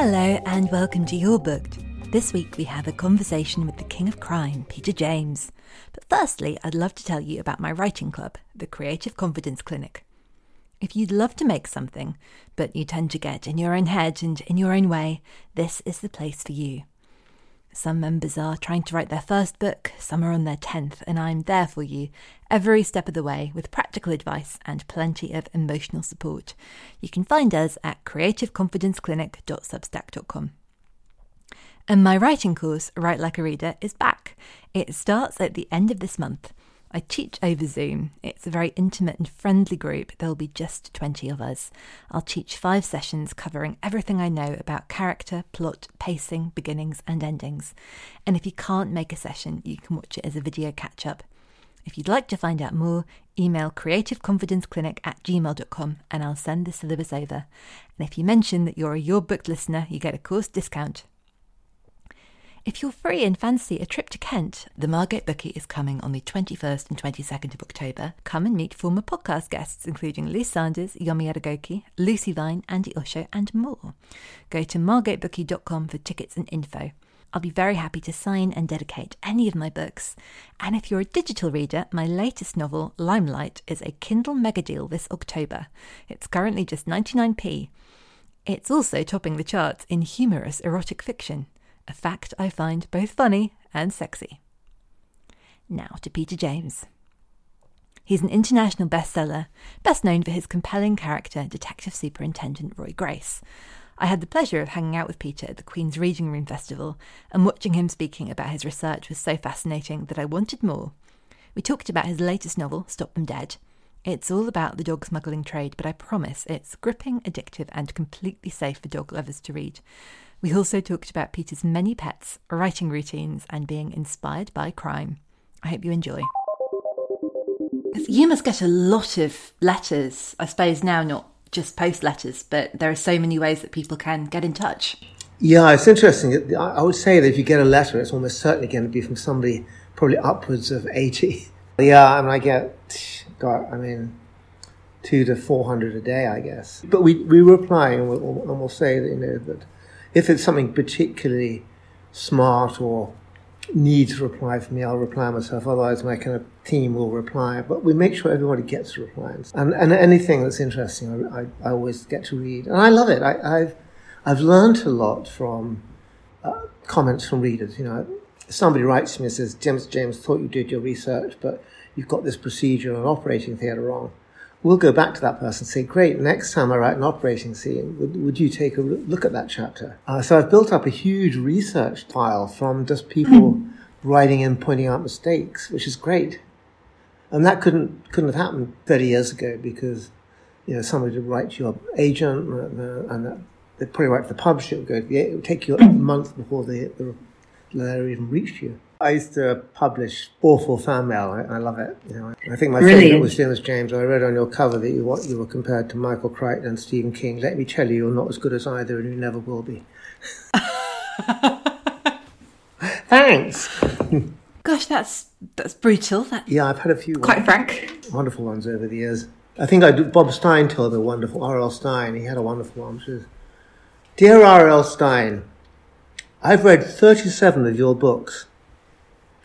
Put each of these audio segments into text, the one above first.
Hello and welcome to You're Booked. This week we have a conversation with the king of crime, Peter James. But firstly, I'd love to tell you about my writing club, the Creative Confidence Clinic. If you'd love to make something, but you tend to get in your own head and in your own way, this is the place for you. Some members are trying to write their first book, some are on their 10th, and I'm there for you every step of the way with practical advice and plenty of emotional support. You can find us at creativeconfidenceclinic.substack.com. And my writing course, Write Like a Reader, is back. It starts at the end of this month. I teach over Zoom. It's a very intimate and friendly group. There'll be just 20 of us. I'll teach five sessions covering everything I know about character, plot, pacing, beginnings, and endings. And if you can't make a session, you can watch it as a video catch up. If you'd like to find out more, email creativeconfidenceclinic at gmail.com and I'll send the syllabus over. And if you mention that you're a You're Booked listener, you get a course discount. If you're free and fancy a trip to Kent, the Margate Bookie is coming on the 21st and 22nd of October. Come and meet former podcast guests, including Lou Sanders, Yomi Adegoke, Lucy Vine, Andi Osho, and more. Go to margatebookie.com for tickets and info. I'll be very happy to sign and dedicate any of my books. And if you're a digital reader, my latest novel, Limelight, is a Kindle mega deal this October. It's currently just 99p. It's also topping the charts in humorous erotic fiction a fact I find both funny and sexy. Now to Peter James. He's an international bestseller, best known for his compelling character, Detective Superintendent Roy Grace. I had the pleasure of hanging out with Peter at the Queen's Reading Room Festival, and watching him speaking about his research was so fascinating that I wanted more. We talked about his latest novel, Stop Them Dead. It's all about the dog smuggling trade, but I promise it's gripping, addictive, and completely safe for dog lovers to read. We also talked about Peter's many pets, writing routines, and being inspired by crime. I hope you enjoy. You must get a lot of letters, I suppose now not just post letters, but there are so many ways that people can get in touch. Yeah, it's interesting. I would say that if you get a letter, it's almost certainly going to be from somebody probably upwards of 80. Yeah, I mean, I get, God, I mean, two to 400 a day, I guess. But we, we reply and we'll, and we'll say that, you know, that if it's something particularly smart or needs to reply for me, I'll reply myself. Otherwise, my kind of team will reply. But we make sure everybody gets replies. And, and anything that's interesting, I, I, I always get to read. And I love it. I, have I've learned a lot from uh, comments from readers. You know, somebody writes to me and says, James, James, thought you did your research, but you've got this procedure on operating theatre wrong we'll go back to that person and say, great, next time I write an operating scene, would, would you take a look at that chapter? Uh, so I've built up a huge research file from just people mm. writing and pointing out mistakes, which is great. And that couldn't, couldn't have happened 30 years ago because, you know, somebody would write to your agent uh, and, and they'd probably write to the publisher. It would, go, it would take you a month before the, the letter even reached you. I used to publish awful fan mail. I, I love it. You know, I think my Brilliant. favorite was James James. I read on your cover that you, what, you were compared to Michael Crichton and Stephen King. Let me tell you, you're not as good as either, and you never will be. Thanks. Gosh, that's that's brutal. That yeah, I've had a few quite frank, wonderful ones over the years. I think I did, Bob Stine told a wonderful R.L. Stine. He had a wonderful one, which is, "Dear R.L. Stine." I've read 37 of your books.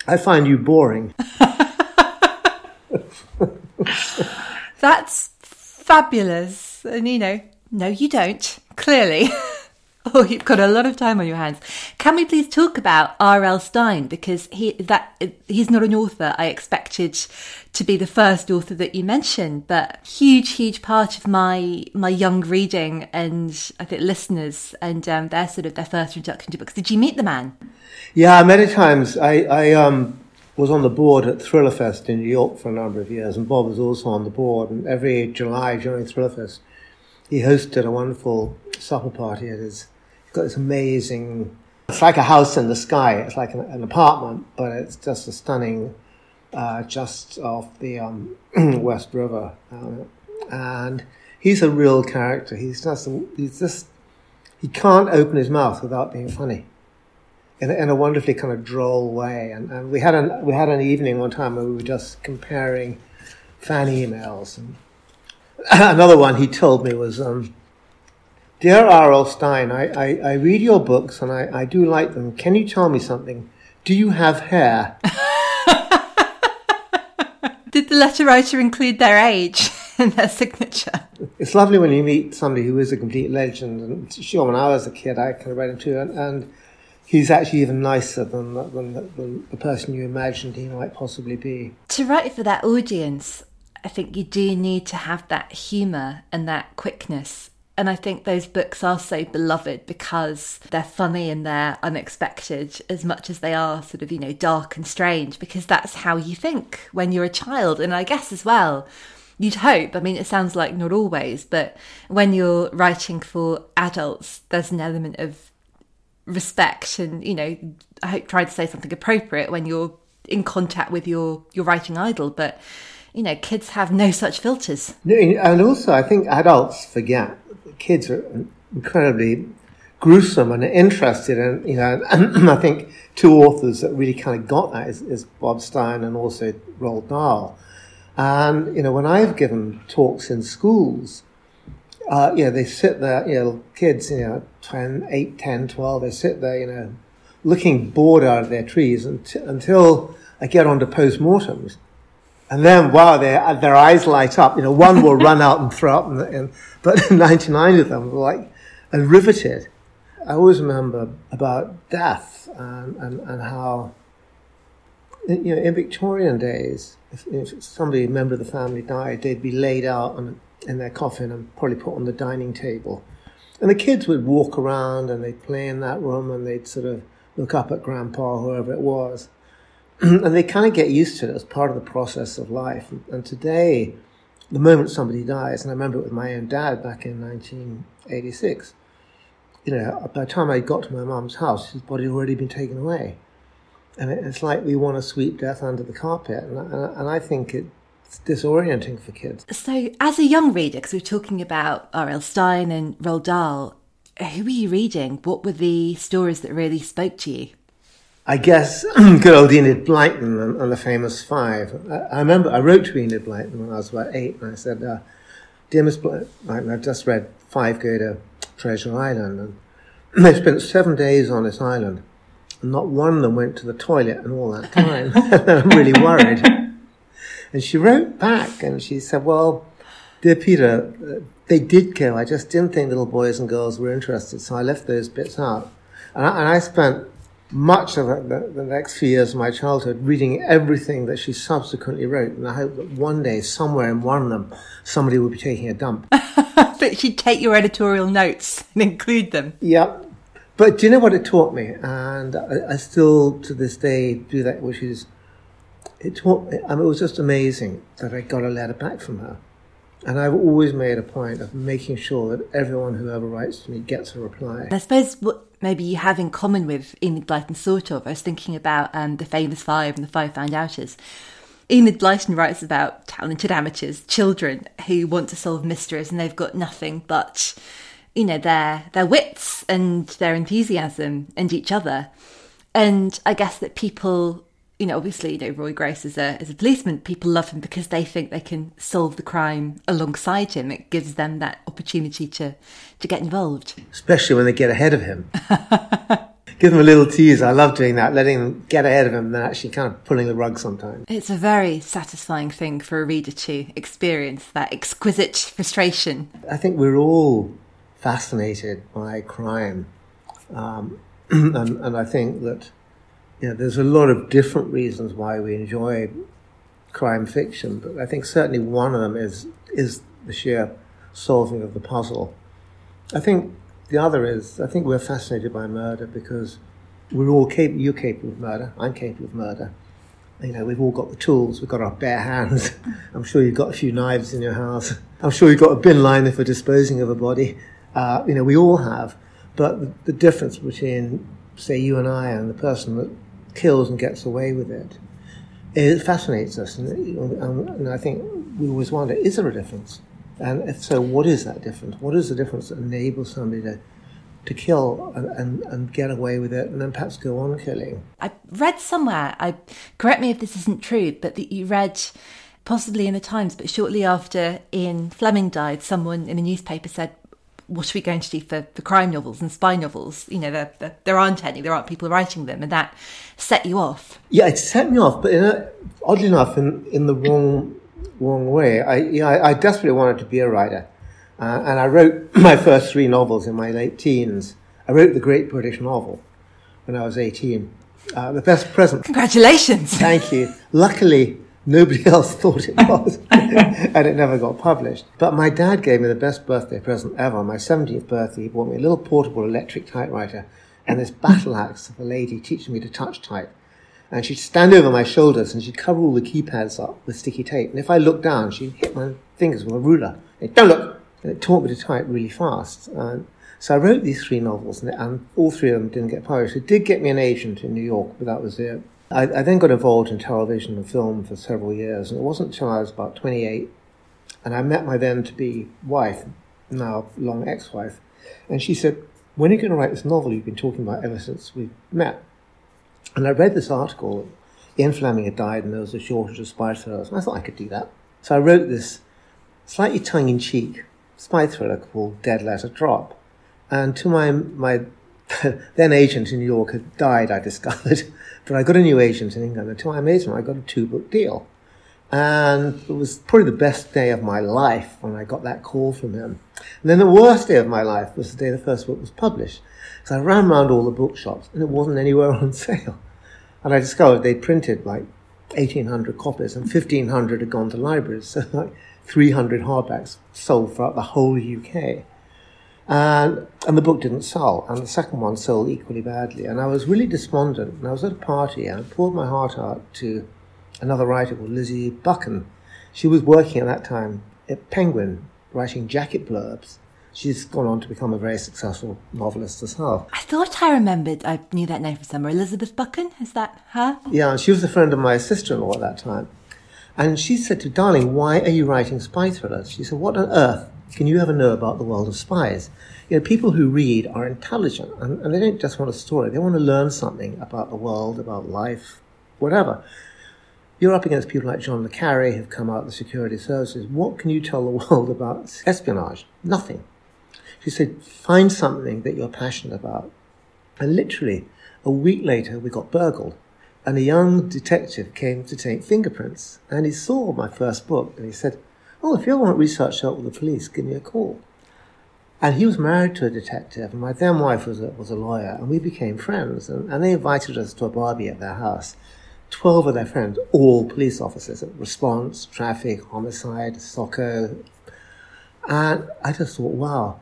I find you boring. That's fabulous. And you know, no, you don't, clearly. Oh, you've got a lot of time on your hands. Can we please talk about R.L. Stine because he that he's not an author I expected to be the first author that you mentioned, but huge, huge part of my my young reading and I think listeners and um, their sort of their first introduction to books. Did you meet the man? Yeah, many times. I, I um, was on the board at Thrillerfest in New York for a number of years, and Bob was also on the board. And every July during Thrillerfest, he hosted a wonderful supper party at his got this amazing. It's like a house in the sky. It's like an, an apartment, but it's just a stunning, uh, just off the um, West River, uh, and he's a real character. He's just he's just he can't open his mouth without being funny. In a, in a wonderfully kind of droll way, and, and we had an we had an evening one time where we were just comparing fan emails, and another one he told me was um, Dear R.L. Stine, I, I, I, read your books and I, I do like them. Can you tell me something? Do you have hair? Did the letter writer include their age in their signature? It's lovely when you meet somebody who is a complete legend. And sure, when I was a kid, I kind of read him too. And, and he's actually even nicer than, than, than the person you imagined he might possibly be. To write for that audience, I think you do need to have that humour and that quickness and I think those books are so beloved because they're funny and they're unexpected as much as they are sort of, you know, dark and strange, because that's how you think when you're a child. And I guess as well, you'd hope, I mean, it sounds like not always, but when you're writing for adults, there's an element of respect and, you know, I hope trying to say something appropriate when you're in contact with your, your writing idol. But, you know, kids have no such filters. And also, I think adults forget kids are incredibly gruesome and interested and you know and I think two authors that really kind of got that is, is Bob Stine and also Roald Dahl. And you know when I've given talks in schools uh, you know they sit there you know kids you know 10 8 10 12 they sit there you know looking bored out of their trees until, until I get on to postmortems and then, wow, their, uh, their eyes light up. You know, one will run out and throw up, but 99 of them were like and riveted. I always remember about death and, and, and how, you know, in Victorian days, if, if somebody, a member of the family died, they'd be laid out on, in their coffin and probably put on the dining table. And the kids would walk around and they'd play in that room and they'd sort of look up at grandpa, whoever it was. and they kind of get used to it as part of the process of life. And, today, the moment somebody dies, and I remember it with my own dad back in 1986, you know, by the time I got to my mum's house, his body had already been taken away. And it's like we want to sweep death under the carpet. And, and, and I think it's disorienting for kids. So, as a young reader, because we're talking about R.L. Stine and Roald Dahl, who were you reading? What were the stories that really spoke to you? I guess good old Enid Blyton and, the famous five. I, I, remember I wrote to Enid Blyton when I was about eight, and I said, uh, "Dear Miss Blyton, I've just read Five Go to Treasure Island, and they spent seven days on this island, and not one of them went to the toilet in all that time. I'm really worried." And she wrote back, and she said, "Well." Dear Peter, uh, they did go. I just didn't think little boys and girls were interested, so I left those bits out. And I, and I spent much of the, the, next few years of my childhood reading everything that she subsequently wrote. And I hope that one day, somewhere in one of them, somebody will be taking a dump. but she'd take your editorial notes and include them. Yeah. But do you know what it taught me? And I, I still, to this day, do that, which is, it taught me, I mean, it was just amazing that I got a letter back from her. And I've always made a point of making sure that everyone who ever writes to me gets a reply. I suppose what maybe you have in common with Enid Blyton, sort of. I was thinking about um, the famous five and the five found outers. Enid Blyton writes about talented amateurs, children who want to solve mysteries and they've got nothing but, you know, their their wits and their enthusiasm and each other. And I guess that people you know, obviously, you know, Roy Grace is a as a policeman, people love him because they think they can solve the crime alongside him. It gives them that opportunity to to get involved, especially when they get ahead of him. give them a little tease. I love doing that, letting them get ahead of him and then actually kind of pulling the rug sometimes. It's a very satisfying thing for a reader to experience that exquisite frustration. I think we're all fascinated by crime. Um, and, and I think that you know, there's a lot of different reasons why we enjoy crime fiction, but I think certainly one of them is is the sheer solving of the puzzle. I think the other is I think we're fascinated by murder because we're all capable. You're capable of murder. I'm capable of murder. You know, we've all got the tools. We've got our bare hands. I'm sure you've got a few knives in your house. I'm sure you've got a bin liner for disposing of a body. Uh, you know, we all have. But the, the difference between, say, you and I and the person that kills and gets away with it, it fascinates us. And, and I think we always wonder, is there a difference? And if so, what is that difference? What is the difference that enables somebody to, to kill and, and, and get away with it and then perhaps go on killing? I read somewhere, I correct me if this isn't true, but that you read possibly in the Times, but shortly after Ian Fleming died, someone in the newspaper said, what are we going to do for, for crime novels and spy novels? You know, there, there, there aren't any, there aren't people writing them, and that set you off. Yeah, it set me off, but a, oddly enough, in, in the wrong wrong way. I, you know, I, I desperately wanted to be a writer, uh, and I wrote my first three novels in my late teens. I wrote the Great British Novel when I was 18. Uh, the best present. Congratulations! Thank you. Luckily, Nobody else thought it was, and it never got published. But my dad gave me the best birthday present ever. On my 17th birthday, he bought me a little portable electric typewriter and this battle axe of a lady teaching me to touch type. And she'd stand over my shoulders and she'd cover all the keypads up with sticky tape. And if I looked down, she'd hit my fingers with a ruler. And, Don't look! And it taught me to type really fast. So I wrote these three novels, and, and all three of them didn't get published. It did get me an agent in New York, but that was it. I, I, then got involved in television and film for several years, and it wasn't until I was about 28 and I met my then to be wife, now long ex wife, and she said, When are you going to write this novel you've been talking about ever since we met? And I read this article. Ian Fleming had died, and there was a shortage of spy thrillers, and I thought I could do that. So I wrote this slightly tongue in cheek spy thriller called Dead Letter Drop. And to my, my then agent in New York had died, I discovered. But I got a new agent in England, and to my amazement, I got a two book deal. And it was probably the best day of my life when I got that call from him. And then the worst day of my life was the day the first book was published. So I ran around all the bookshops, and it wasn't anywhere on sale. And I discovered they'd printed like 1,800 copies, and 1,500 had gone to libraries. So like 300 hardbacks sold throughout the whole UK. And, and the book didn't sell, and the second one sold equally badly. And I was really despondent. And I was at a party, and I poured my heart out to another writer called Lizzie Buchan. She was working at that time at Penguin, writing jacket blurbs. She's gone on to become a very successful novelist herself. I thought I remembered, I knew that name from somewhere. Elizabeth Buchan, is that her? Yeah, she was a friend of my sister in law at that time. And she said to Darling, why are you writing spy thrillers? She said, What on earth can you ever know about the world of spies? You know, people who read are intelligent and, and they don't just want a story, they want to learn something about the world, about life, whatever. You're up against people like John le Carre who've come out of the security services. What can you tell the world about espionage? Nothing. She said, find something that you're passionate about. And literally, a week later, we got burgled. And a young detective came to take fingerprints. And he saw my first book and he said, Oh, if you ever want research help with the police, give me a call. And he was married to a detective, and my then wife was a, was a lawyer, and we became friends. And, and they invited us to a barbie at their house. Twelve of their friends, all police officers, response, traffic, homicide, SOCO. And I just thought, wow,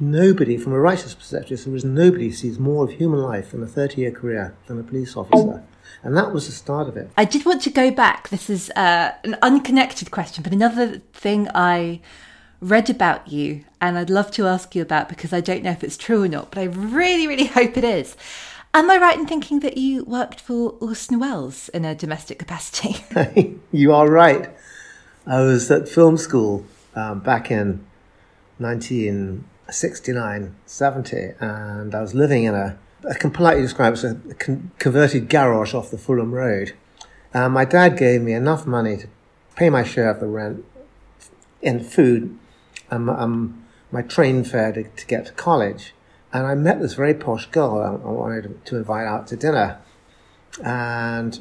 nobody, from a writer's perspective, there is nobody sees more of human life in a 30 year career than a police officer. And that was the start of it. I did want to go back. This is uh, an unconnected question, but another thing I read about you and I'd love to ask you about because I don't know if it's true or not, but I really, really hope it is. Am I right in thinking that you worked for Orson Welles in a domestic capacity? you are right. I was at film school um, back in 1969, 70, and I was living in a I can politely describe it as a converted garage off the Fulham Road. Uh, my dad gave me enough money to pay my share of the rent and food and um, my train fare to, to, get to college. and I met this very posh girl I, I wanted to invite out to dinner. And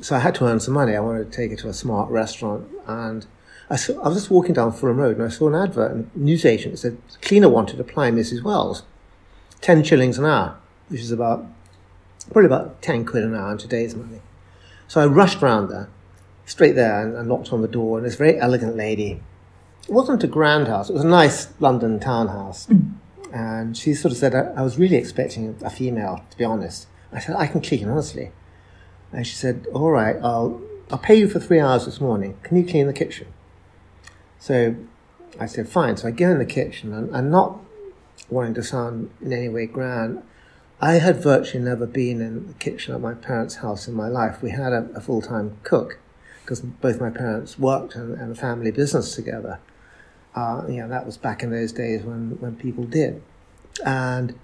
so I had to earn some money. I wanted to take her to a smart restaurant. And I, saw, I was just walking down Fulham Road and I saw an advert a newsagent said, cleaner wanted to apply Mrs. Welles. 10 shillings an hour, which is about, probably about 10 quid an hour in today's money. So I rushed round there, straight there, and, and knocked on the door. And this very elegant lady, it wasn't a grand house, it was a nice London townhouse. Mm. And she sort of said, I, I was really expecting a female, to be honest. I said, I can clean, honestly. And she said, all right, I'll, I'll pay you for three hours this morning. Can you clean the kitchen? So I said, fine. So I go in the kitchen and, and not wanting to sound in any way grand, I had virtually never been in the kitchen at my parents' house in my life. We had a, a full time cook because both my parents worked and, and a family business together. Uh, you know, that was back in those days when, when people did. And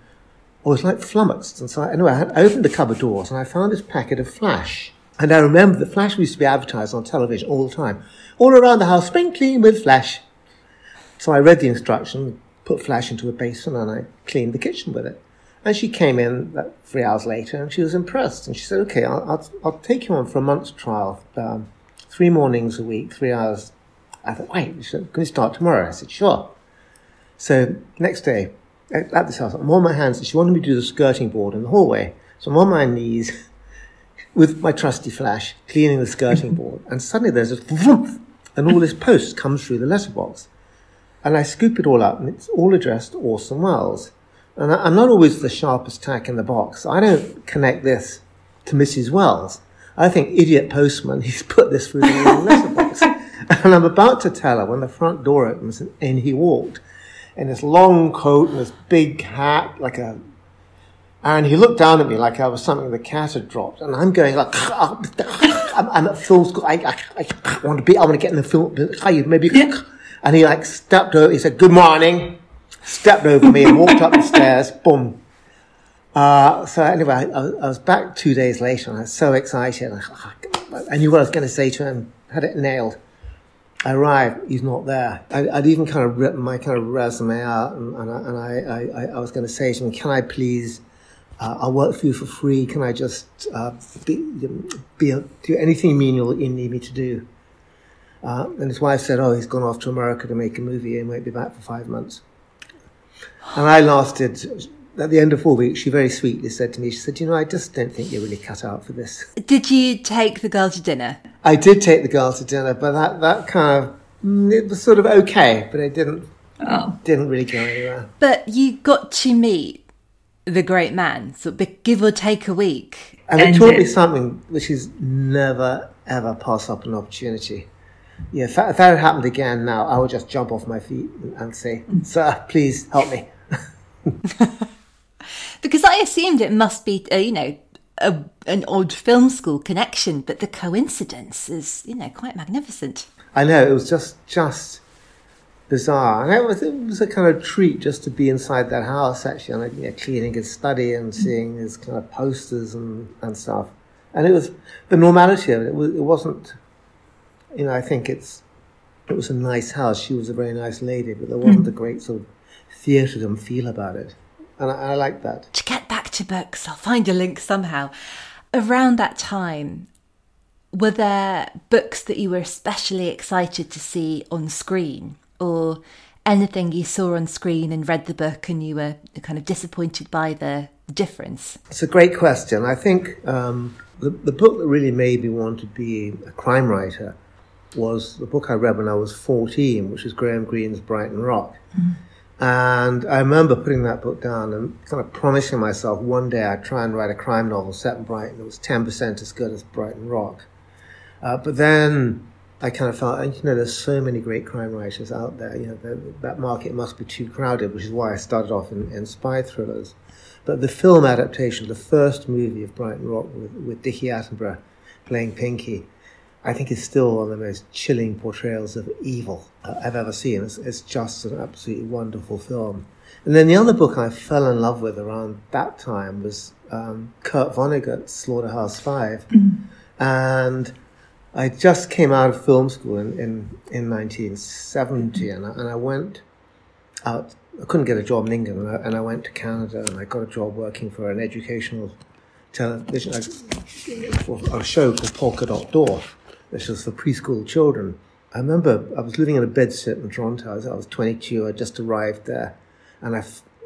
I was like flummoxed. And so, I, anyway, I, had, opened the cupboard doors and I found this packet of Flash. And I remember that Flash used to be advertised on television all the time. All around the house, sprinkling with Flash. So I read the instructions, put Flash into a basin, and I cleaned the kitchen with it. And she came in three hours later and she was impressed. And she said, okay, I'll, I'll, I'll take you on for a month's trial. Um, three mornings a week, three hours. I thought, wait, can we start tomorrow? I said, sure. So next day, at this house, I'm on my hands. She wanted me to do the skirting board in the hallway. So I'm on my knees with my trusty flash, cleaning the skirting board. And suddenly there's a whoomp, and all this post comes through the letterbox. And I scoop it all up, and it's all addressed Orson Welles. And I, am not always the sharpest tack in the box. I don't connect this to Mrs. Welles. I think idiot postman, he's put this through the letterbox. and I'm about to tell her when the front door opens and in he walked in this long coat and this big hat, like a and he looked down at me like I was something the cat had dropped. And I'm going like, I'm, I'm at film school. I, I, I, want to be, I want to get in the film. Maybe. And he like stepped over, he said, good morning, stepped over me and walked up the stairs, boom. Uh, so anyway, I, I, was back two days later and I was so excited. I knew what I was going to say to him, had it nailed. I arrived, he's not there. I, would even kind of written my kind of resume out and, and, I, and I, I, I was going to say to him, can I please uh, I'll work for you for free. Can I just uh, be, be do anything menial you need me to do? Uh, and his wife said, "Oh, he's gone off to America to make a movie and won't be back for five months." And I lasted. At the end of four weeks, she very sweetly said to me, "She said, you know, I just don't think you're really cut out for this." Did you take the girl to dinner? I did take the girl to dinner, but that that kind of mm, it was sort of okay, but it didn't oh. didn't really go anywhere. But you got to meet the great man, so give or take a week. And, and it taught me something which is never ever pass up an opportunity. Yeah, if that, if that had happened again now, I would just jump off my feet and say, "Sir, please help me." because I assumed it must be, uh, you know, a, an odd film school connection, but the coincidence is, you know, quite magnificent. I know it was just just bizarre. And it was, it was a kind of treat just to be inside that house, actually, and you know, cleaning his study and seeing his kind of posters and, and stuff. And it was the normality of it. It, was, it wasn't, you know, I think it's, it was a nice house. She was a very nice lady, but there wasn't mm. a great sort of theatredom feel about it. And I, I like that. To get back to books, I'll find a link somehow. Around that time, were there books that you were especially excited to see on screen? or anything you saw on screen and read the book and you were kind of disappointed by the difference? It's a great question. I think um, the, the book that really made me want to be a crime writer was the book I read when I was 14, which is Graham Greene's Brighton Rock. Mm. And I remember putting that book down and kind of promising myself one day I'd try and write a crime novel set in Brighton that was 10% as good as Brighton Rock. Uh, but then I kind of felt, you know, there's so many great crime writers out there. You know, the, that market must be too crowded, which is why I started off in, in spy thrillers. But the film adaptation, the first movie of Brighton Rock with, with Dickie Attenborough playing Pinky, I think is still one of the most chilling portrayals of evil I've ever seen. It's, it's, just an absolutely wonderful film. And then the other book I fell in love with around that time was um, Kurt Vonnegut's Slaughterhouse 5 mm-hmm. And I just came out of film school in, in, in 1970 and I, and I went out I couldn't get a job in England, and I, and I went to Canada, and I got a job working for an educational television for a show called Polka Dot Door, which was for preschool children. I remember I was living in a bedsit in Toronto. I was, I was 22. I just arrived there, and I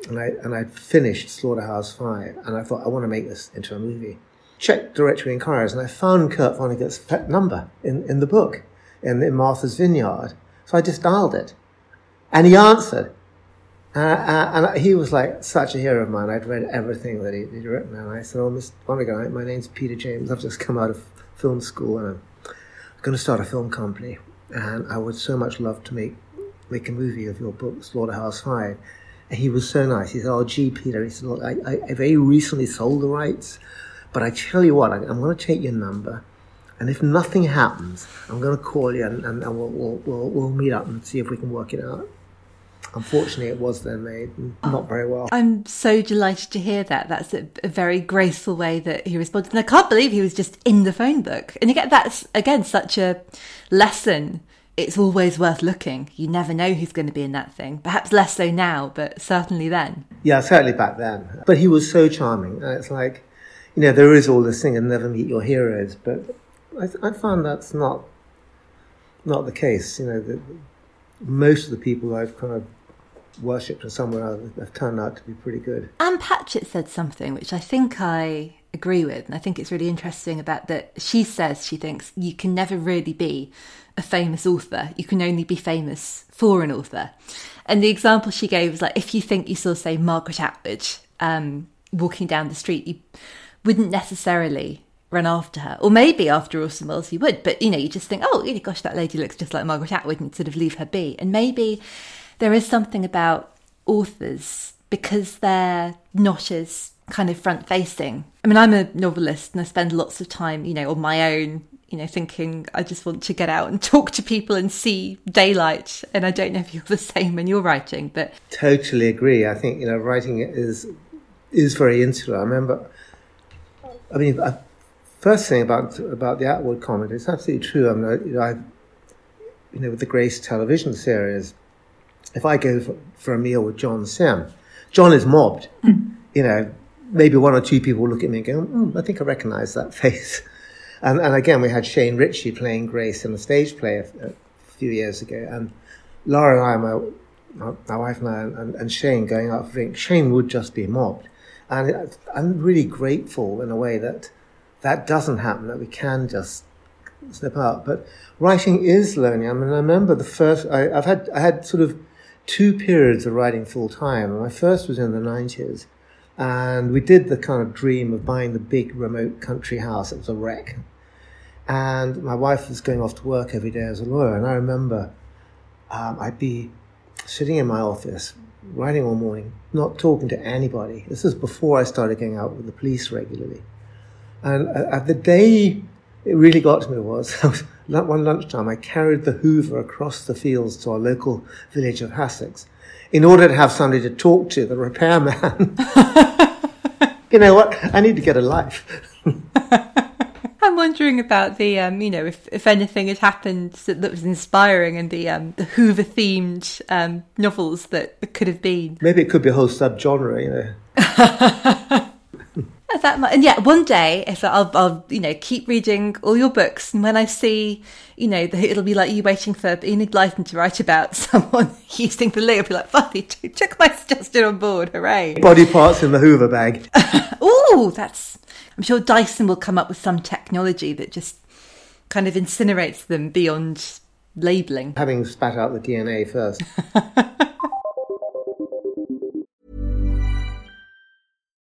and I and I finished Slaughterhouse Five, and I thought I want to make this into a movie. Checked directory inquiries, and I found Kurt Vonnegut's number in, in the book, in, in Martha's Vineyard. So I just dialed it, and he answered. Uh, uh, and he was like such a hero of mine. I'd read everything that he'd, written, and I said, "Oh, Mr. Vonnegut, my name's Peter James. I've just come out of film school, and I'm going to start a film company, and I would so much love to make make a movie of your book, Slaughterhouse Five. And he was so nice. He said, "Oh, gee, Peter," he said, "Look, I, I, I very recently sold the rights, but I tell you what, I, am going to take your number." And if nothing happens, I'm going to call you and, and, and we'll, we'll, we'll, we'll meet up and see if we can work it out. Unfortunately, it was then made not very well. I'm so delighted to hear that. That's a, a, very graceful way that he responded. And I can't believe he was just in the phone book. And again, that's, again, such a lesson. It's always worth looking. You never know who's going to be in that thing. Perhaps less so now, but certainly then. Yeah, certainly back then. But he was so charming. And it's like, you know, there is all this thing and never meet your heroes. But I, I found that's not not the case. You know, the, most of the people I've kind of worshipped in some other have turned out to be pretty good. Ann Patchett said something which I think I agree with, and I think it's really interesting about that. She says she thinks you can never really be a famous author, you can only be famous for an author. And the example she gave was like if you think you saw, say, Margaret Atwood um, walking down the street, you wouldn't necessarily run after her. Or maybe after Orson Welles you would, but you know, you just think, oh, gosh, that lady looks just like Margaret Atwood and sort of leave her be. And maybe there is something about authors because they're not as kind of front facing. I mean, I'm a novelist and I spend lots of time, you know, on my own, you know, thinking I just want to get out and talk to people and see daylight. And I don't know if you're the same when you're writing, but totally agree. I think you know, writing is is very insular. I remember. I mean, first thing about about the Atwood comment, it's absolutely true. I mean, you know, I, you know, with the Grace television series, if I go for, for a meal with John Simm, John is mobbed. Mm. You know, maybe one or two people look at me and go, mm, I think I recognize that face. And, and again, we had Shane Richie playing Grace in a stage play a, a few years ago. And Laura and I, my, my wife and I, and, and Shane going out for drink, Shane would just be mobbed. And I'm really grateful in a way that that doesn't happen, that we can just slip out. But writing is learning. I mean, I remember the first, I, have had, I had sort of two periods of writing full time. My first was in the 90s, and we did the kind of dream of buying the big remote country house. It was a wreck. And my wife was going off to work every day as a lawyer, and I remember um, I'd be sitting in my office, writing all morning, not talking to anybody. This was before I started going out with the police regularly. And at the day it really got to me was one lunchtime I carried the Hoover across the fields to our local village of Hassocks in order to have somebody to talk to, the repairman. you know what? I need to get a life. I'm wondering about the, um, you know, if, if anything had happened that, that was inspiring in the um, the Hoover themed um, novels that could have been. Maybe it could be a whole subgenre, you know. that much. And yeah, one day, if I'll, I'll, you know, keep reading all your books, and when I see, you know, it'll be like you waiting for Enid Blyton to write about someone using the loo. I'll be like, "Funny, took my suggestion on board, hooray!" Body parts in the Hoover bag. oh, that's. I'm sure Dyson will come up with some technology that just kind of incinerates them beyond labeling. Having spat out the DNA first.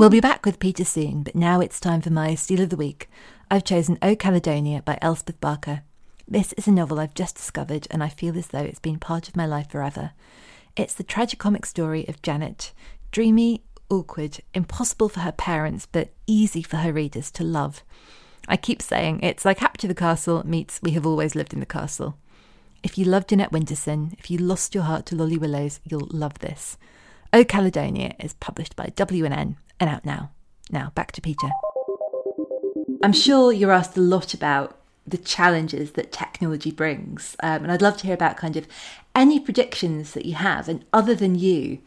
We'll be back with Peter soon, but now it's time for my Steal of the Week. I've chosen O Caledonia by Elspeth Barker. This is a novel I've just discovered, and I feel as though it's been part of my life forever. It's the tragicomic story of Janet, dreamy, awkward, impossible for her parents, but easy for her readers to love. I keep saying it's like Capture the Castle meets We Have Always Lived in the Castle. If you love Jeanette Winterson, if you lost your heart to Lolly Willowes, you'll love this. O Caledonia is published by W&N and out now. Now, back to Peter. I'm sure you're asked a lot about the challenges that technology brings, um, and I'd love to hear about kind of any predictions that you have. And other than you,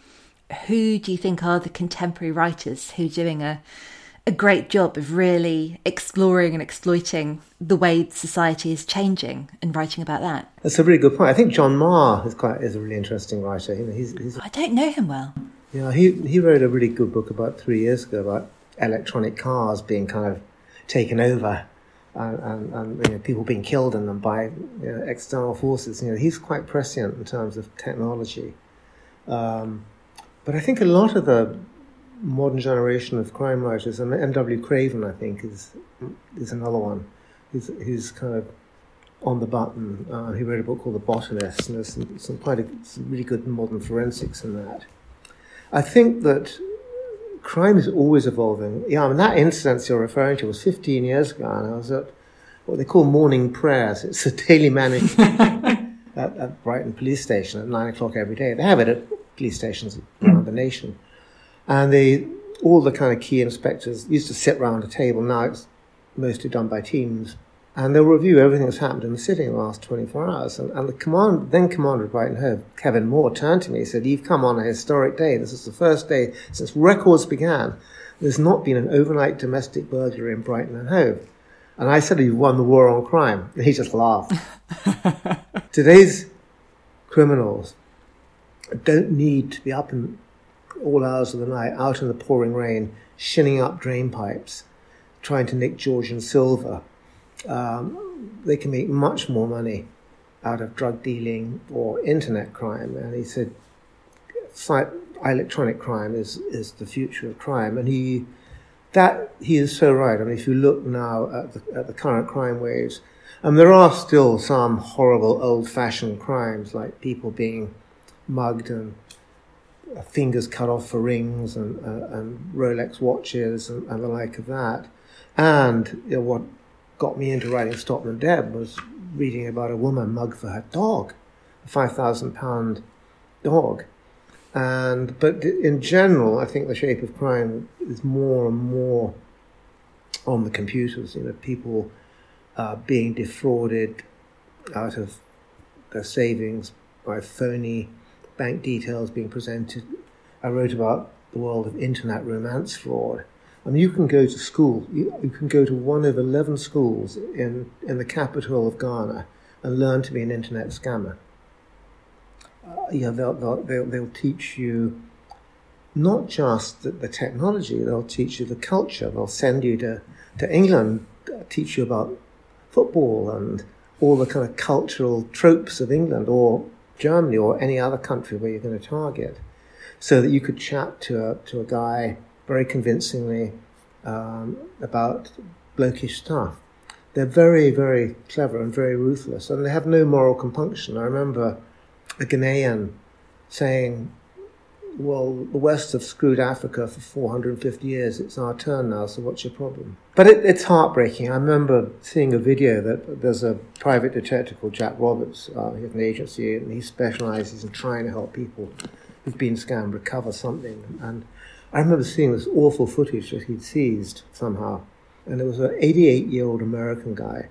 who do you think are the contemporary writers who are doing a a great job of really exploring and exploiting the way society is changing and writing about that. That's a really good point. I think John Marrs is quite is a really interesting writer. You know, he's, he's I don't know him well. Yeah, he he wrote a really good book about three years ago about electronic cars being kind of taken over. And, and, and you know, people being killed in them by you know, external forces. You know, he's quite prescient in terms of technology. Um, but I think a lot of the modern generation of crime writers, and M.W. Craven, I think, is is another one who's, who's kind of on the button. Uh, he wrote a book called The Botanist, and there's some, some quite a, some really good modern forensics in that. I think that crime is always evolving. Yeah, I mean, that incident you're referring to was 15 years ago, and I was at what they call morning prayers. It's a daily managed at, at, Brighton Police Station at nine o'clock every day. They have it at police stations around the nation. And they, all the kind of key inspectors used to sit round a table. Now it's mostly done by teams and they'll review everything that's happened in the city in the last 24 hours. And, and the command, then commander of Brighton Hove, Kevin Moore, turned to me and said, You've come on a historic day. This is the first day since records began. There's not been an overnight domestic burglary in Brighton and Hove. And I said, You've won the war on crime. And he just laughed. Today's criminals don't need to be up in all hours of the night, out in the pouring rain, shinning up drain pipes, trying to nick Georgian silver um, they can make much more money out of drug dealing or internet crime. And he said, electronic crime is, is the future of crime. And he, that, he is so right. I mean, if you look now at the, at the current crime waves, and there are still some horrible old fashioned crimes like people being mugged and fingers cut off for rings and, uh, and Rolex watches and, and, the like of that. And you know, what got me into writing Stop Them Dead was reading about a woman mugged for her dog, a five thousand pound dog. And but in general, I think the shape of crime is more and more on the computers. You know, people uh, being defrauded out of their savings by phony bank details being presented. I wrote about the world of internet romance fraud I mean, you can go to school, you, you can go to one of 11 schools in, in the capital of Ghana and learn to be an internet scammer. Uh, yeah, they'll, they'll, they'll, they'll, teach you not just the, the, technology, they'll teach you the culture. They'll send you to, to England, teach you about football and all the kind of cultural tropes of England or Germany or any other country where you're going to target so that you could chat to a, to a guy very convincingly um, about blokish stuff. They're very, very clever and very ruthless, and they have no moral compunction. I remember a Ghanaian saying well, the West have screwed Africa for 450 years. It's our turn now, so what's your problem? But it, it's heartbreaking. I remember seeing a video that there's a private detective called Jack Roberts. Uh, he has an agency and he specializes in trying to help people who've been scammed recover something. And I remember seeing this awful footage that he'd seized somehow. And it was an 88 year old American guy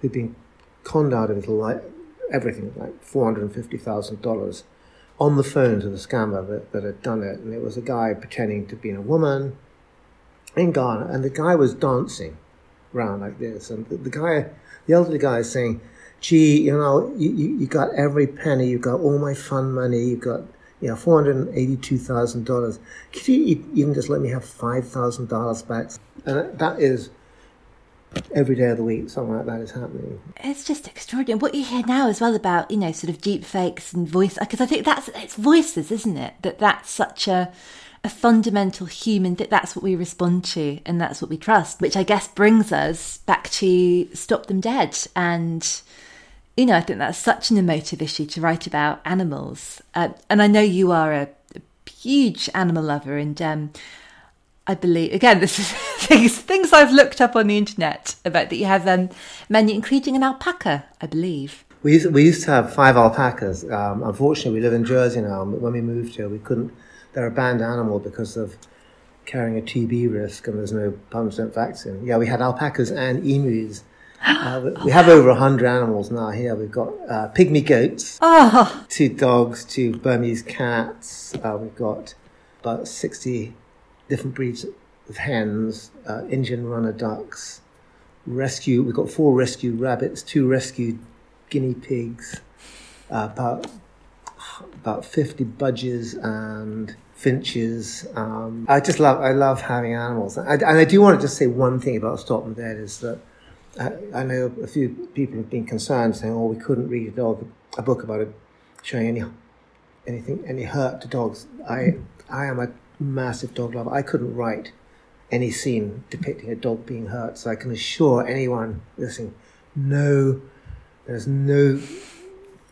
who'd been conned out of his life, everything, like $450,000 on the phone to the scammer that, that had done it. And it was a guy pretending to be a woman in Ghana. And the guy was dancing around like this. And the, the guy, the elderly guy is saying, gee, you know, you, you, you got every penny, you got all my fun money, you got, you know, $482,000. Could you even just let me have $5,000 back? And that is every day of the week something like that is happening. It's just extraordinary. What you hear now as well about you know sort of deep fakes and voice because I think that's it's voices, isn't it? That that's such a a fundamental human that that's what we respond to and that's what we trust, which I guess brings us back to Stop Them Dead and. You know, I think that's such an emotive issue to write about animals, uh, and I know you are a, a huge animal lover, and um, I believe again this is things things I've looked up on the internet about that you have um, many, including an alpaca, I believe. We used, we used to have five alpacas. Um, unfortunately, we live in Jersey now. When we moved here, we couldn't. They're a banned animal because of carrying a TB risk, and there's no 100% vaccine. Yeah, we had alpacas and emus. Uh, we have over 100 animals now here. We've got uh, pygmy goats, oh. two dogs, two Burmese cats. Uh, we've got about 60 different breeds of hens, uh, Indian runner ducks, rescue. We've got four rescued rabbits, two rescued guinea pigs, uh, about about fifty budgies and finches. Um, I just love I love having animals, I, and I do want to just say one thing about Stop Them Dead is that. I, know a few people have been concerned, saying, "Oh, we couldn't read a dog a book about it showing any anything any hurt to dogs." I I am a massive dog lover. I couldn't write any scene depicting a dog being hurt, so I can assure anyone listening, no, there's no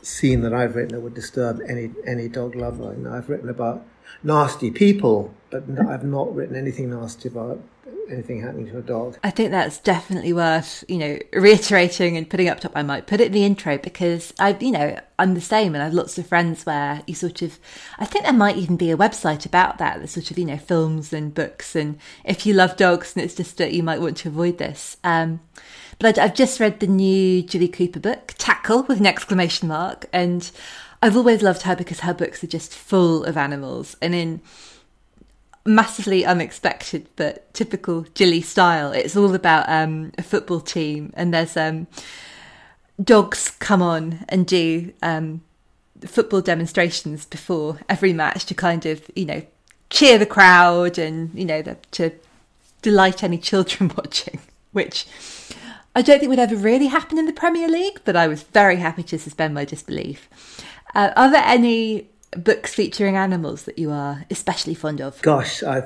scene that I've written that would disturb any any dog lover. You know, I've written about nasty people, but I've not written anything nasty about anything happening to a dog. I think that's definitely worth, you know, reiterating and putting up top. I might put it in the intro because I, you know, I'm the same and I have lots of friends where you sort of, I think there might even be a website about that, the sort of, you know, films and books. And if you love dogs and it's just that you might want to avoid this. Um, but I've just read the new Jilly Cooper book, Tackle, with an exclamation mark. And I've always loved her because her books are just full of animals. And in, massively unexpected but typical Jilly style. It's all about um, a football team, and there's um, dogs come on and do um, football demonstrations before every match to kind of you know cheer the crowd and you know the, to delight any children watching, which. I don't think would ever really happen in the Premier League, but I was very happy to suspend my disbelief. Uh, are there any books featuring animals that you are especially fond of? Gosh, I,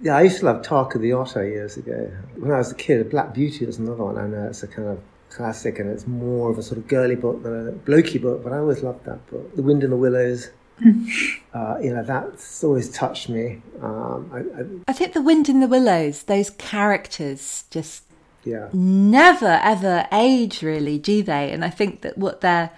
yeah, I used to love Tarka the Otter years ago. When I was a kid, Black Beauty was another one. I know it's a kind of classic and it's more of a sort of girly book than a blokey book, but I always loved that book. The Wind in the Willows. uh, you know, that's always touched me. Um, I, I, I think The Wind in the Willows, those characters just yeah. never ever age really, do they? And I think that what they're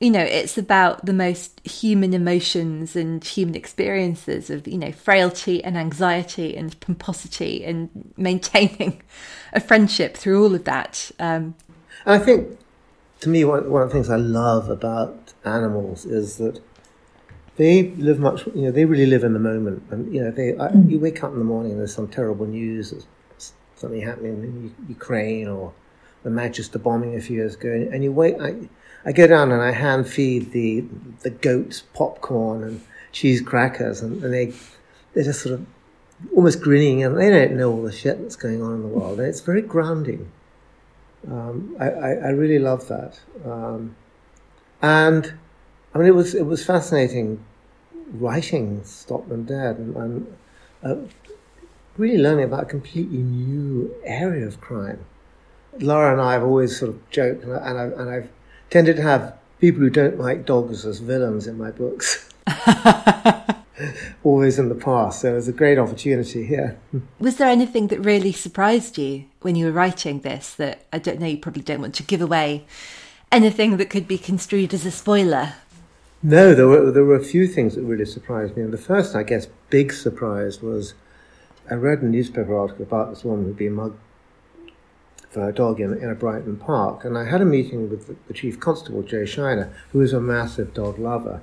you know, it's about the most human emotions and human experiences of, you know, frailty and anxiety and pomposity and maintaining a friendship through all of that. Um, and I think, to me, one, one of the things I love about animals is that they live much, you know, they really live in the moment. And, you know, they, I, you wake up in the morning and there's some terrible news, something happening in Ukraine or the Manchester bombing a few years ago, and you wait, I, I go down and I hand feed the the goats popcorn and cheese crackers, and, and they they're just sort of almost grinning, and they don't know all the shit that's going on in the world, and it's very grounding. Um, I, I, I, really love that, um, and I mean it was it was fascinating writing Stop Them Dead and, and uh, really learning about a completely new area of crime. Laura and I have always sort of joked, and, I, and I've tended to have people who don't like dogs as villains in my books. always in the past. So it was a great opportunity here. Was there anything that really surprised you when you were writing this that I don't know, you probably don't want to give away anything that could be construed as a spoiler? No, there were, there were a few things that really surprised me. And the first, I guess, big surprise was I read a newspaper article about this woman who'd been mugged for her dog in, in a Brighton park. And I had a meeting with the, the chief constable, Jo Shiner, who is a massive dog lover.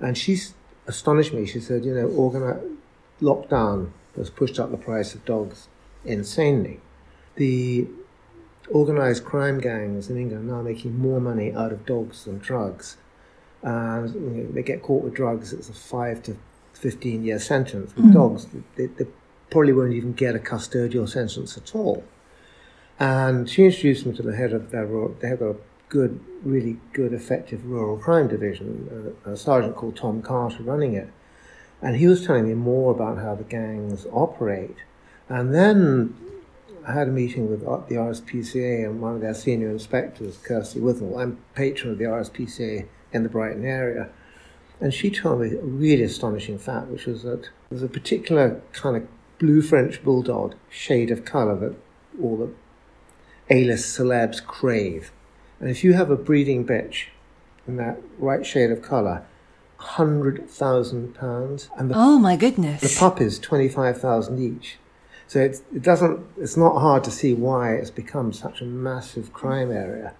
And she astonished me. She said, you know, organi- lockdown has pushed up the price of dogs insanely. The organized crime gangs in England are now making more money out of dogs than drugs. And you know, they get caught with drugs, it's a five to 15 year sentence. With mm. dogs, they probably won't even get a custodial sentence at all. And she introduced me to the head of their, they have a good, really good, effective rural crime division, a, a sergeant called Tom Carter running it. And he was telling me more about how the gangs operate. And then I had a meeting with the RSPCA and one of their senior inspectors, Kirsty Withall. I'm patron of the RSPCA in the Brighton area. And she told me a really astonishing fact, which was that there's a particular kind of blue French bulldog shade of colour that all the A-list celebs crave. And if you have a breeding bitch in that right shade of colour, hundred thousand pounds, and the, oh my goodness, the puppies twenty five thousand each. So it doesn't. It's not hard to see why it's become such a massive crime area.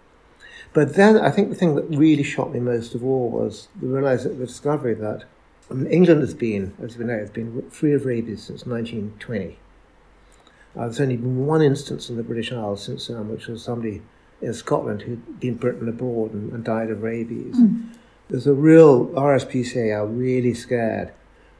But then I think the thing that really shocked me most of all was the realize the discovery that England has been, as we know, has been free of rabies since 1920. Uh, there's only been one instance in the British Isles since then, which was somebody in Scotland who'd been Britain abroad and, and died of rabies. Mm. There's a real RSPCA are really scared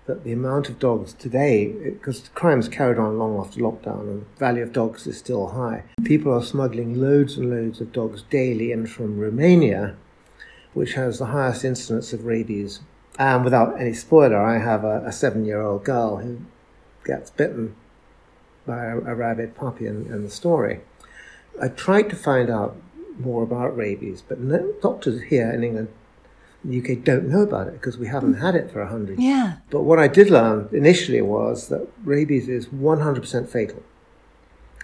that the amount of dogs today, because the crime's carried on long after lockdown and the value of dogs is still high, people are smuggling loads and loads of dogs daily in from Romania, which has the highest incidence of rabies. And without any spoiler, I have a, a seven year old girl who gets bitten by a, a rabid puppy in, in, the story. I tried to find out more about rabies, but no doctors here in England the UK don't know about it because we haven't had it for a hundred. Yeah. But what I did learn initially was that rabies is 100% fatal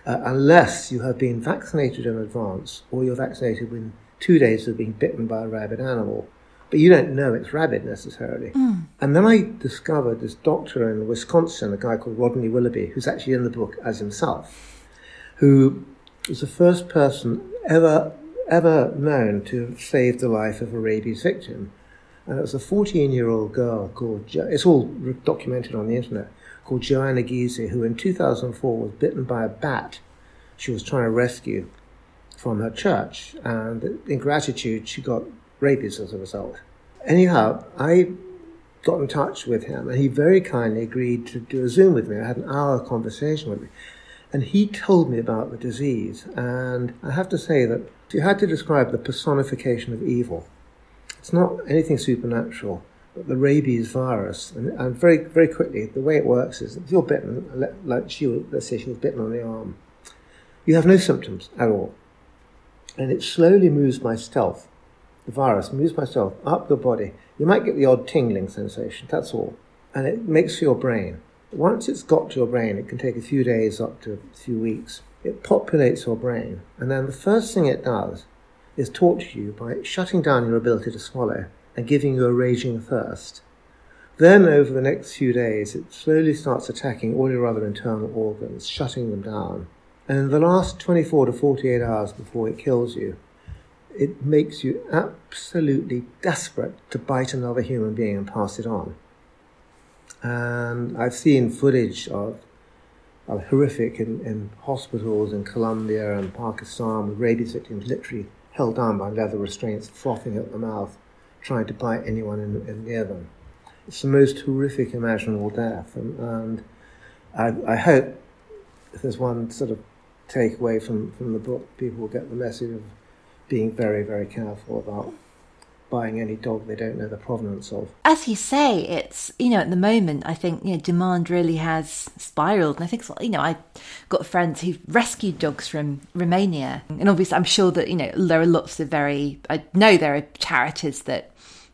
uh, unless you have been vaccinated in advance or you're vaccinated within two days of being bitten by a rabid animal. But you don't know it's rabid necessarily. Mm. And then I discovered this doctor in Wisconsin, a guy called Rodney Willoughby, who's actually in the book as himself, who was the first person ever ever known to have saved the life of a rabies victim. And it was a 14 year old girl called, jo- it's all documented on the internet, called Joanna Giese, who in 2004 was bitten by a bat she was trying to rescue from her church. And in gratitude, she got rabies as a result. Anyhow, I got in touch with him and he very kindly agreed to do a Zoom with me. I had an hour conversation with me. And he told me about the disease. And I have to say that if you had to describe the personification of evil, it's not anything supernatural, but the rabies virus. And, and very, very quickly, the way it works is if you're bitten, like she let's say she was bitten on the arm, you have no symptoms at all. And it slowly moves by stealth. The virus moves stealth up your body. You might get the odd tingling sensation, that's all. And it makes for your brain. Once it's got to your brain, it can take a few days up to a few weeks. It populates your brain, and then the first thing it does is torture you by shutting down your ability to swallow and giving you a raging thirst. Then, over the next few days, it slowly starts attacking all your other internal organs, shutting them down. And in the last 24 to 48 hours before it kills you, it makes you absolutely desperate to bite another human being and pass it on. And I've seen footage of, of horrific in, in hospitals in Colombia and Pakistan with rabies victims literally held down by leather restraints, frothing at the mouth, trying to bite anyone in, in near them. It's the most horrific imaginable death. And, and I, I hope if there's one sort of takeaway from, from the book, people will get the message of being very, very careful about buying any dog they don't know the provenance of. As you say, it's, you know, at the moment, I think, you know, demand really has spiraled. And I think, you know, I got friends who've rescued dogs from Romania. And obviously, I'm sure that, you know, there are lots of very, I know there are charities that,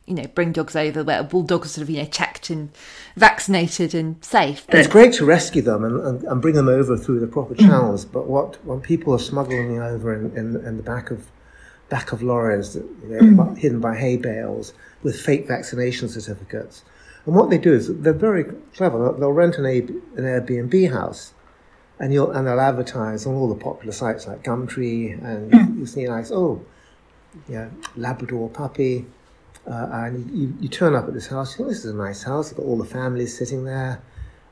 you know, bring dogs over where bulldogs are sort of, you know, checked and vaccinated and safe. But... It's great to rescue them and, and, and, bring them over through the proper channels. but what when people are smuggling them over in, in, in the back of back of lorries, you know, mm. hidden by hay bales, with fake vaccination certificates. And what they do is they're very clever. They'll rent an, an Airbnb house, and you'll and they'll advertise on all the popular sites like Gumtree, and mm. you see nice oh, yeah, Labrador puppy, uh, and you, you turn up at this house. You think this is a nice house. You've got all the families sitting there.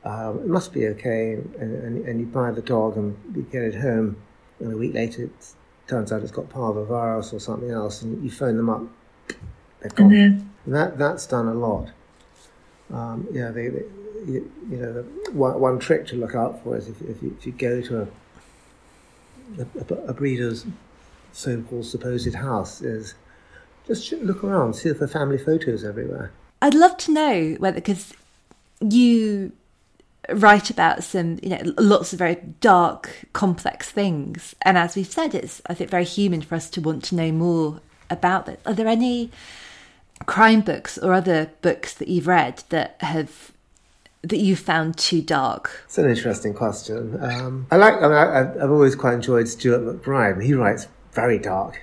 Um, it must be okay, and, and, and, you buy the dog and you get it home, and a week later it turns out it's got parvovirus or something else, and you phone them up they've gone. Mm-hmm. That that's done a lot. Um, yeah, they, they you, you, know, the, one, one, trick to look out for is if, if, you, if you go to a, a, a breeder's so-called supposed house, is just look around, see if there are family photos everywhere. I'd love to know whether because you write about some, you know, lots of very dark, complex things, and as we've said, it's I think very human for us to want to know more about that. Are there any crime books or other books that you've read that have that you found too dark? It's an interesting question. Um, I like. I mean, I, have always quite enjoyed Stuart MacBride. He writes very dark.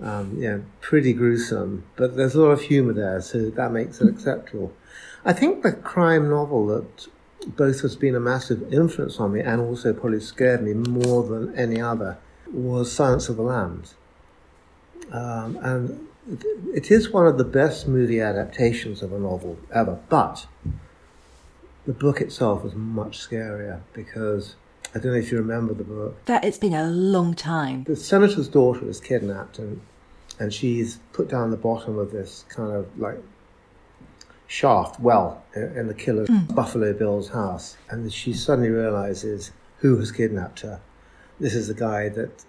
Um, yeah, pretty gruesome, but there's a lot of humour there, so that makes it acceptable. I think the crime novel that both has been a massive influence on me and also probably scared me more than any other was Silence of the Lambs. Um, and it is one of the best movie adaptations of a novel ever, but the book itself was much scarier because I don't know if you remember the book. That it's been a long time. The senator's daughter is kidnapped and and she's put down the bottom of this kind of like shaft well in the killer's mm. Buffalo Bill's house, and she suddenly realizes who has kidnapped her. This is the guy that,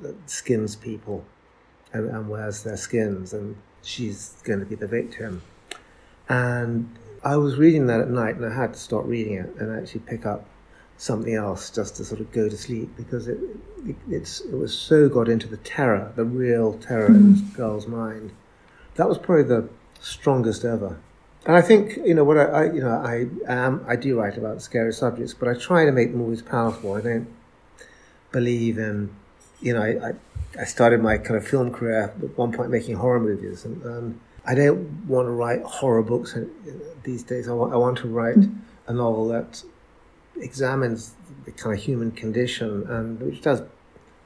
that skins people and, and wears their skins, and she's going to be the victim. And I was reading that at night, and I had to stop reading it and actually pick up something else just to sort of go to sleep because it it, it's, it was so got into the terror, the real terror mm. in this mm-hmm. girl's mind. That was probably the strongest ever. And I think you know what I, I you know I am I do write about scary subjects, but I try to make them always powerful. I don't believe in you know I, I I started my kind of film career at one point making horror movies, and um, I don't want to write horror books these days. I want, I want to write a novel that examines the kind of human condition and which does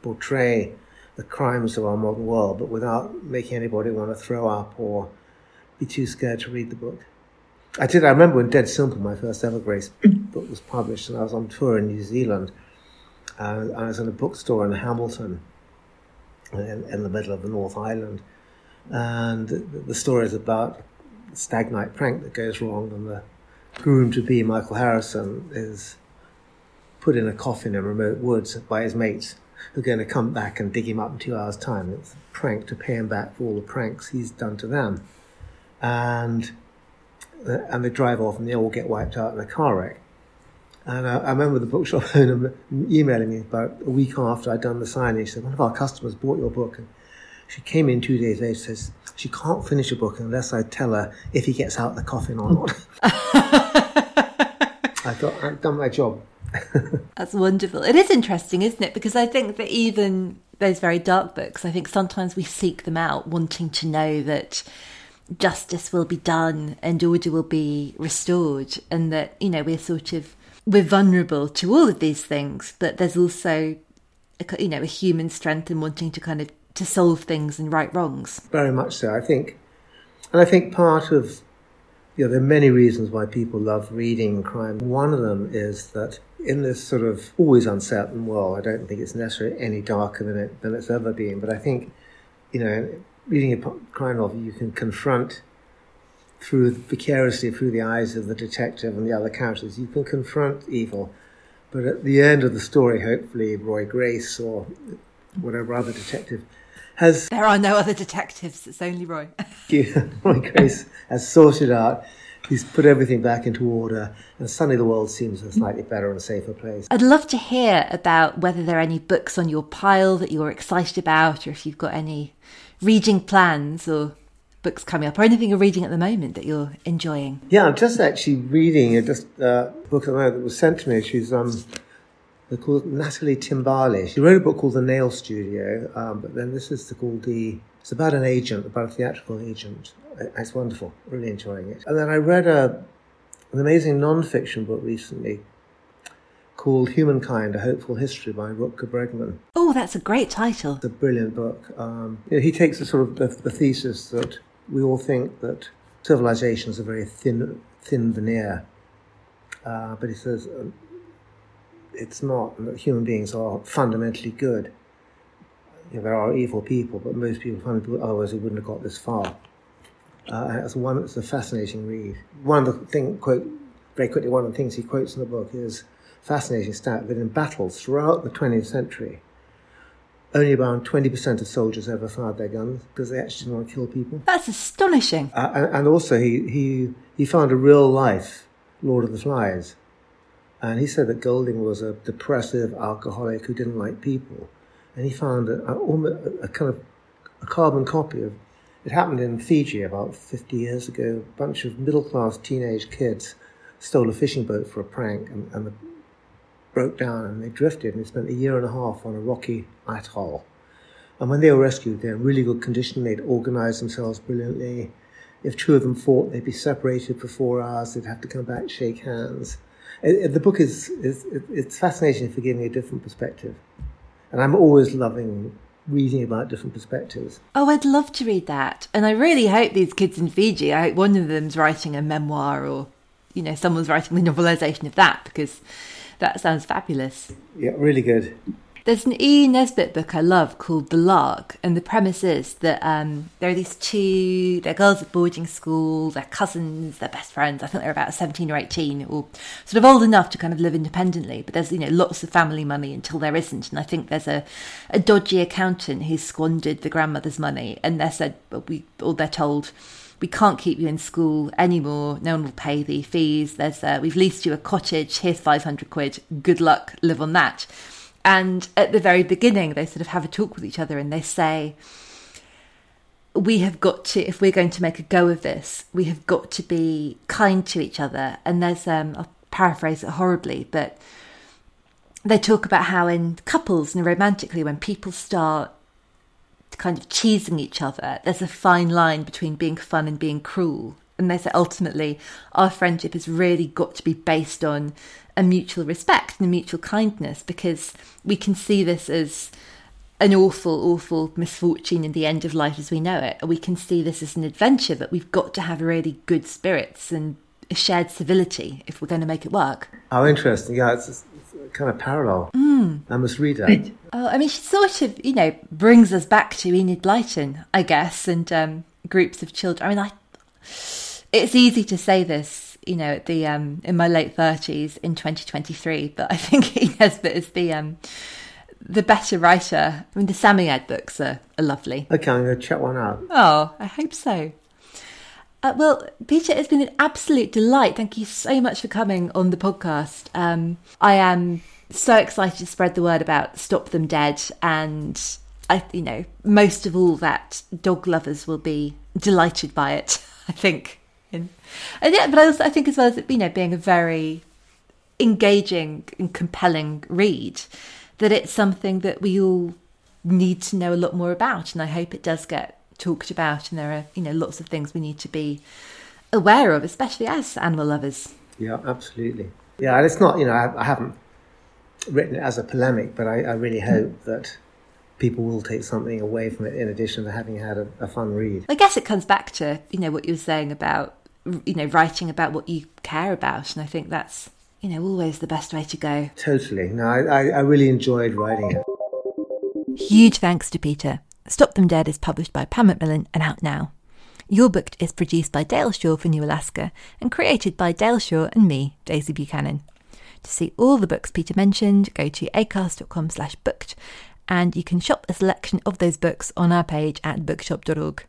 portray the crimes of our modern world, but without making anybody want to throw up or be too scared to read the book. I did. I remember when Dead Simple, my first ever Grace book, was published, and I was on tour in New Zealand. Uh, I was in a bookstore in Hamilton, in, in the middle of the North Island. And the story is about a stag night prank that goes wrong, and the groom to be, Michael Harrison, is put in a coffin in remote woods by his mates who are going to come back and dig him up in two hours' time. It's a prank to pay him back for all the pranks he's done to them. And, and they drive off and they all get wiped out in a car wreck. And I, I, remember the bookshop owner emailing me about a week after I'd done the signing. She said, One of our customers bought your book. And she came in two days later and says, She can't finish a book unless I tell her if he gets out the coffin or not. I thought, I've done my job. That's wonderful. It is interesting, isn't it? Because I think that even those very dark books, I think sometimes we seek them out wanting to know that justice will be done and order will be restored and that, you know, we're sort of we're vulnerable to all of these things, but there's also, a, you know, a human strength in wanting to kind of to solve things and right wrongs. Very much so. I think, and I think part of, you know, there are many reasons why people love reading crime. One of them is that in this sort of always uncertain world, I don't think it's necessarily any darker than it than it's ever been. But I think, you know, reading a crime novel, you can confront through vicariously through the eyes of the detective and the other characters. You can confront evil, but at the end of the story, hopefully Roy Grace or whatever other detective has. There are no other detectives. It's only Roy. Roy Grace has sorted out. He's put everything back into order, and suddenly the world seems a slightly better and safer place. I'd love to hear about whether there are any books on your pile that you're excited about, or if you've got any reading plans or books coming up or anything you're reading at the moment that you're enjoying? Yeah, I'm just actually reading a just uh, book that was sent to me. She's um, called Natalie Timbali. She wrote a book called The Nail Studio, um, but then this is called the. It's about an agent, about a theatrical agent. It's wonderful. Really enjoying it. And then I read a an amazing non-fiction book recently called Humankind: A Hopeful History by Rutger Bregman. Oh, that's a great title. It's a brilliant book. Um, you know, he takes the sort of the, the thesis that we all think that civilization is a very thin, thin veneer, uh, but he says uh, it's not. That human beings are fundamentally good. You know, there are evil people, but most people, fundamentally, otherwise, they wouldn't have got this far. Uh, it's one. It's a fascinating read. One of the thing quote very quickly. One of the things he quotes in the book is fascinating stat that in battles throughout the 20th century, only around 20% of soldiers ever fired their guns because they actually didn't want to kill people. That's astonishing. Uh, and, and, also, he, he, he found a real life Lord of the Flies. And he said that Golding was a depressive alcoholic who didn't like people. And he found a, a, a kind of a carbon copy of it happened in Fiji about 50 years ago. A bunch of middle class teenage kids stole a fishing boat for a prank, and, and the broke down and they drifted and they spent a year and a half on a rocky atoll. And when they were rescued, they were in really good condition. They'd organized themselves brilliantly. If two of them fought, they'd be separated for four hours. They'd have to come back, shake hands. It, it, the book is, is it, it's fascinating for giving a different perspective. And I'm always loving reading about different perspectives. Oh, I'd love to read that. And I really hope these kids in Fiji, I hope one of them's writing a memoir or, you know, someone's writing the novelisation of that because that sounds fabulous. Yeah, really good. There's an E. Nesbit book I love called The Lark, and the premise is that um, there are these two, they're girls at boarding school, they're cousins, they're best friends. I think they're about 17 or 18, or sort of old enough to kind of live independently, but there's, you know, lots of family money until there isn't. And I think there's a, a dodgy accountant who's squandered the grandmother's money, and they're said, we, or they're told, we can't keep you in school anymore. No one will pay the fees. There's uh, we've leased you a cottage. Here's 500 quid. Good luck. Live on that. And at the very beginning, they sort of have a talk with each other and they say, we have got to, if we're going to make a go of this, we have got to be kind to each other. And there's, um, I'll paraphrase it horribly, but they talk about how in couples and romantically, when people start kind of cheesing each other, there's a fine line between being fun and being cruel. And they say ultimately, our friendship has really got to be based on a mutual respect and a mutual kindness because we can see this as an awful, awful misfortune in the end of life as we know it. We can see this as an adventure, but we've got to have really good spirits and a shared civility if we're going to make it work. Oh, interesting. Yeah, it's kind of parallel. Mm. I must read that. Oh, I mean, she sort of, you know, brings us back to Enid Blyton, I guess, and um, groups of children. I mean, I, it's easy to say this, you know, at the um, in my late thirties in 2023, but I think Nesbit is the um, the better writer. I mean, the Psammead books are, are lovely. Okay, I'm going to check one out. Oh, I hope so. Uh, well, Peter, it's been an absolute delight. Thank you so much for coming on the podcast. Um, I am so excited to spread the word about Stop Them Dead, and I, you know, most of all, that dog lovers will be delighted by it. I think, and, and yeah, but I, also, I think as well as it, you know, being a very engaging and compelling read, that it's something that we all need to know a lot more about, and I hope it does get talked about, and there are you know lots of things we need to be aware of, especially as animal lovers. Yeah, absolutely. Yeah, and it's not you know I, I haven't written it as a polemic, but I, I really hope mm. that people will take something away from it in addition to having had a, a fun read. I guess it comes back to you know what you were saying about you know writing about what you care about, and I think that's you know always the best way to go. Totally. No, I, I really enjoyed writing it. Huge thanks to Peter. Stop Them Dead is published by Pan Macmillan and out now. You're Booked is produced by Dale Shaw for New Alaska and created by Dale Shaw and me, Daisy Buchanan. To see all the books Peter mentioned, go to acast.com slash booked and you can shop a selection of those books on our page at bookshop.org.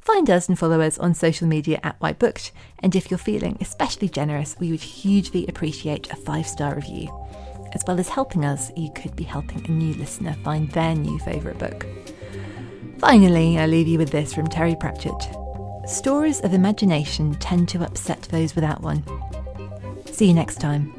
Find us and follow us on social media at White Booked, and if you're feeling especially generous, we would hugely appreciate a five star review. As well as helping us, you could be helping a new listener find their new favourite book. Finally, I leave you with this from Terry Pratchett stories of imagination tend to upset those without one. See you next time.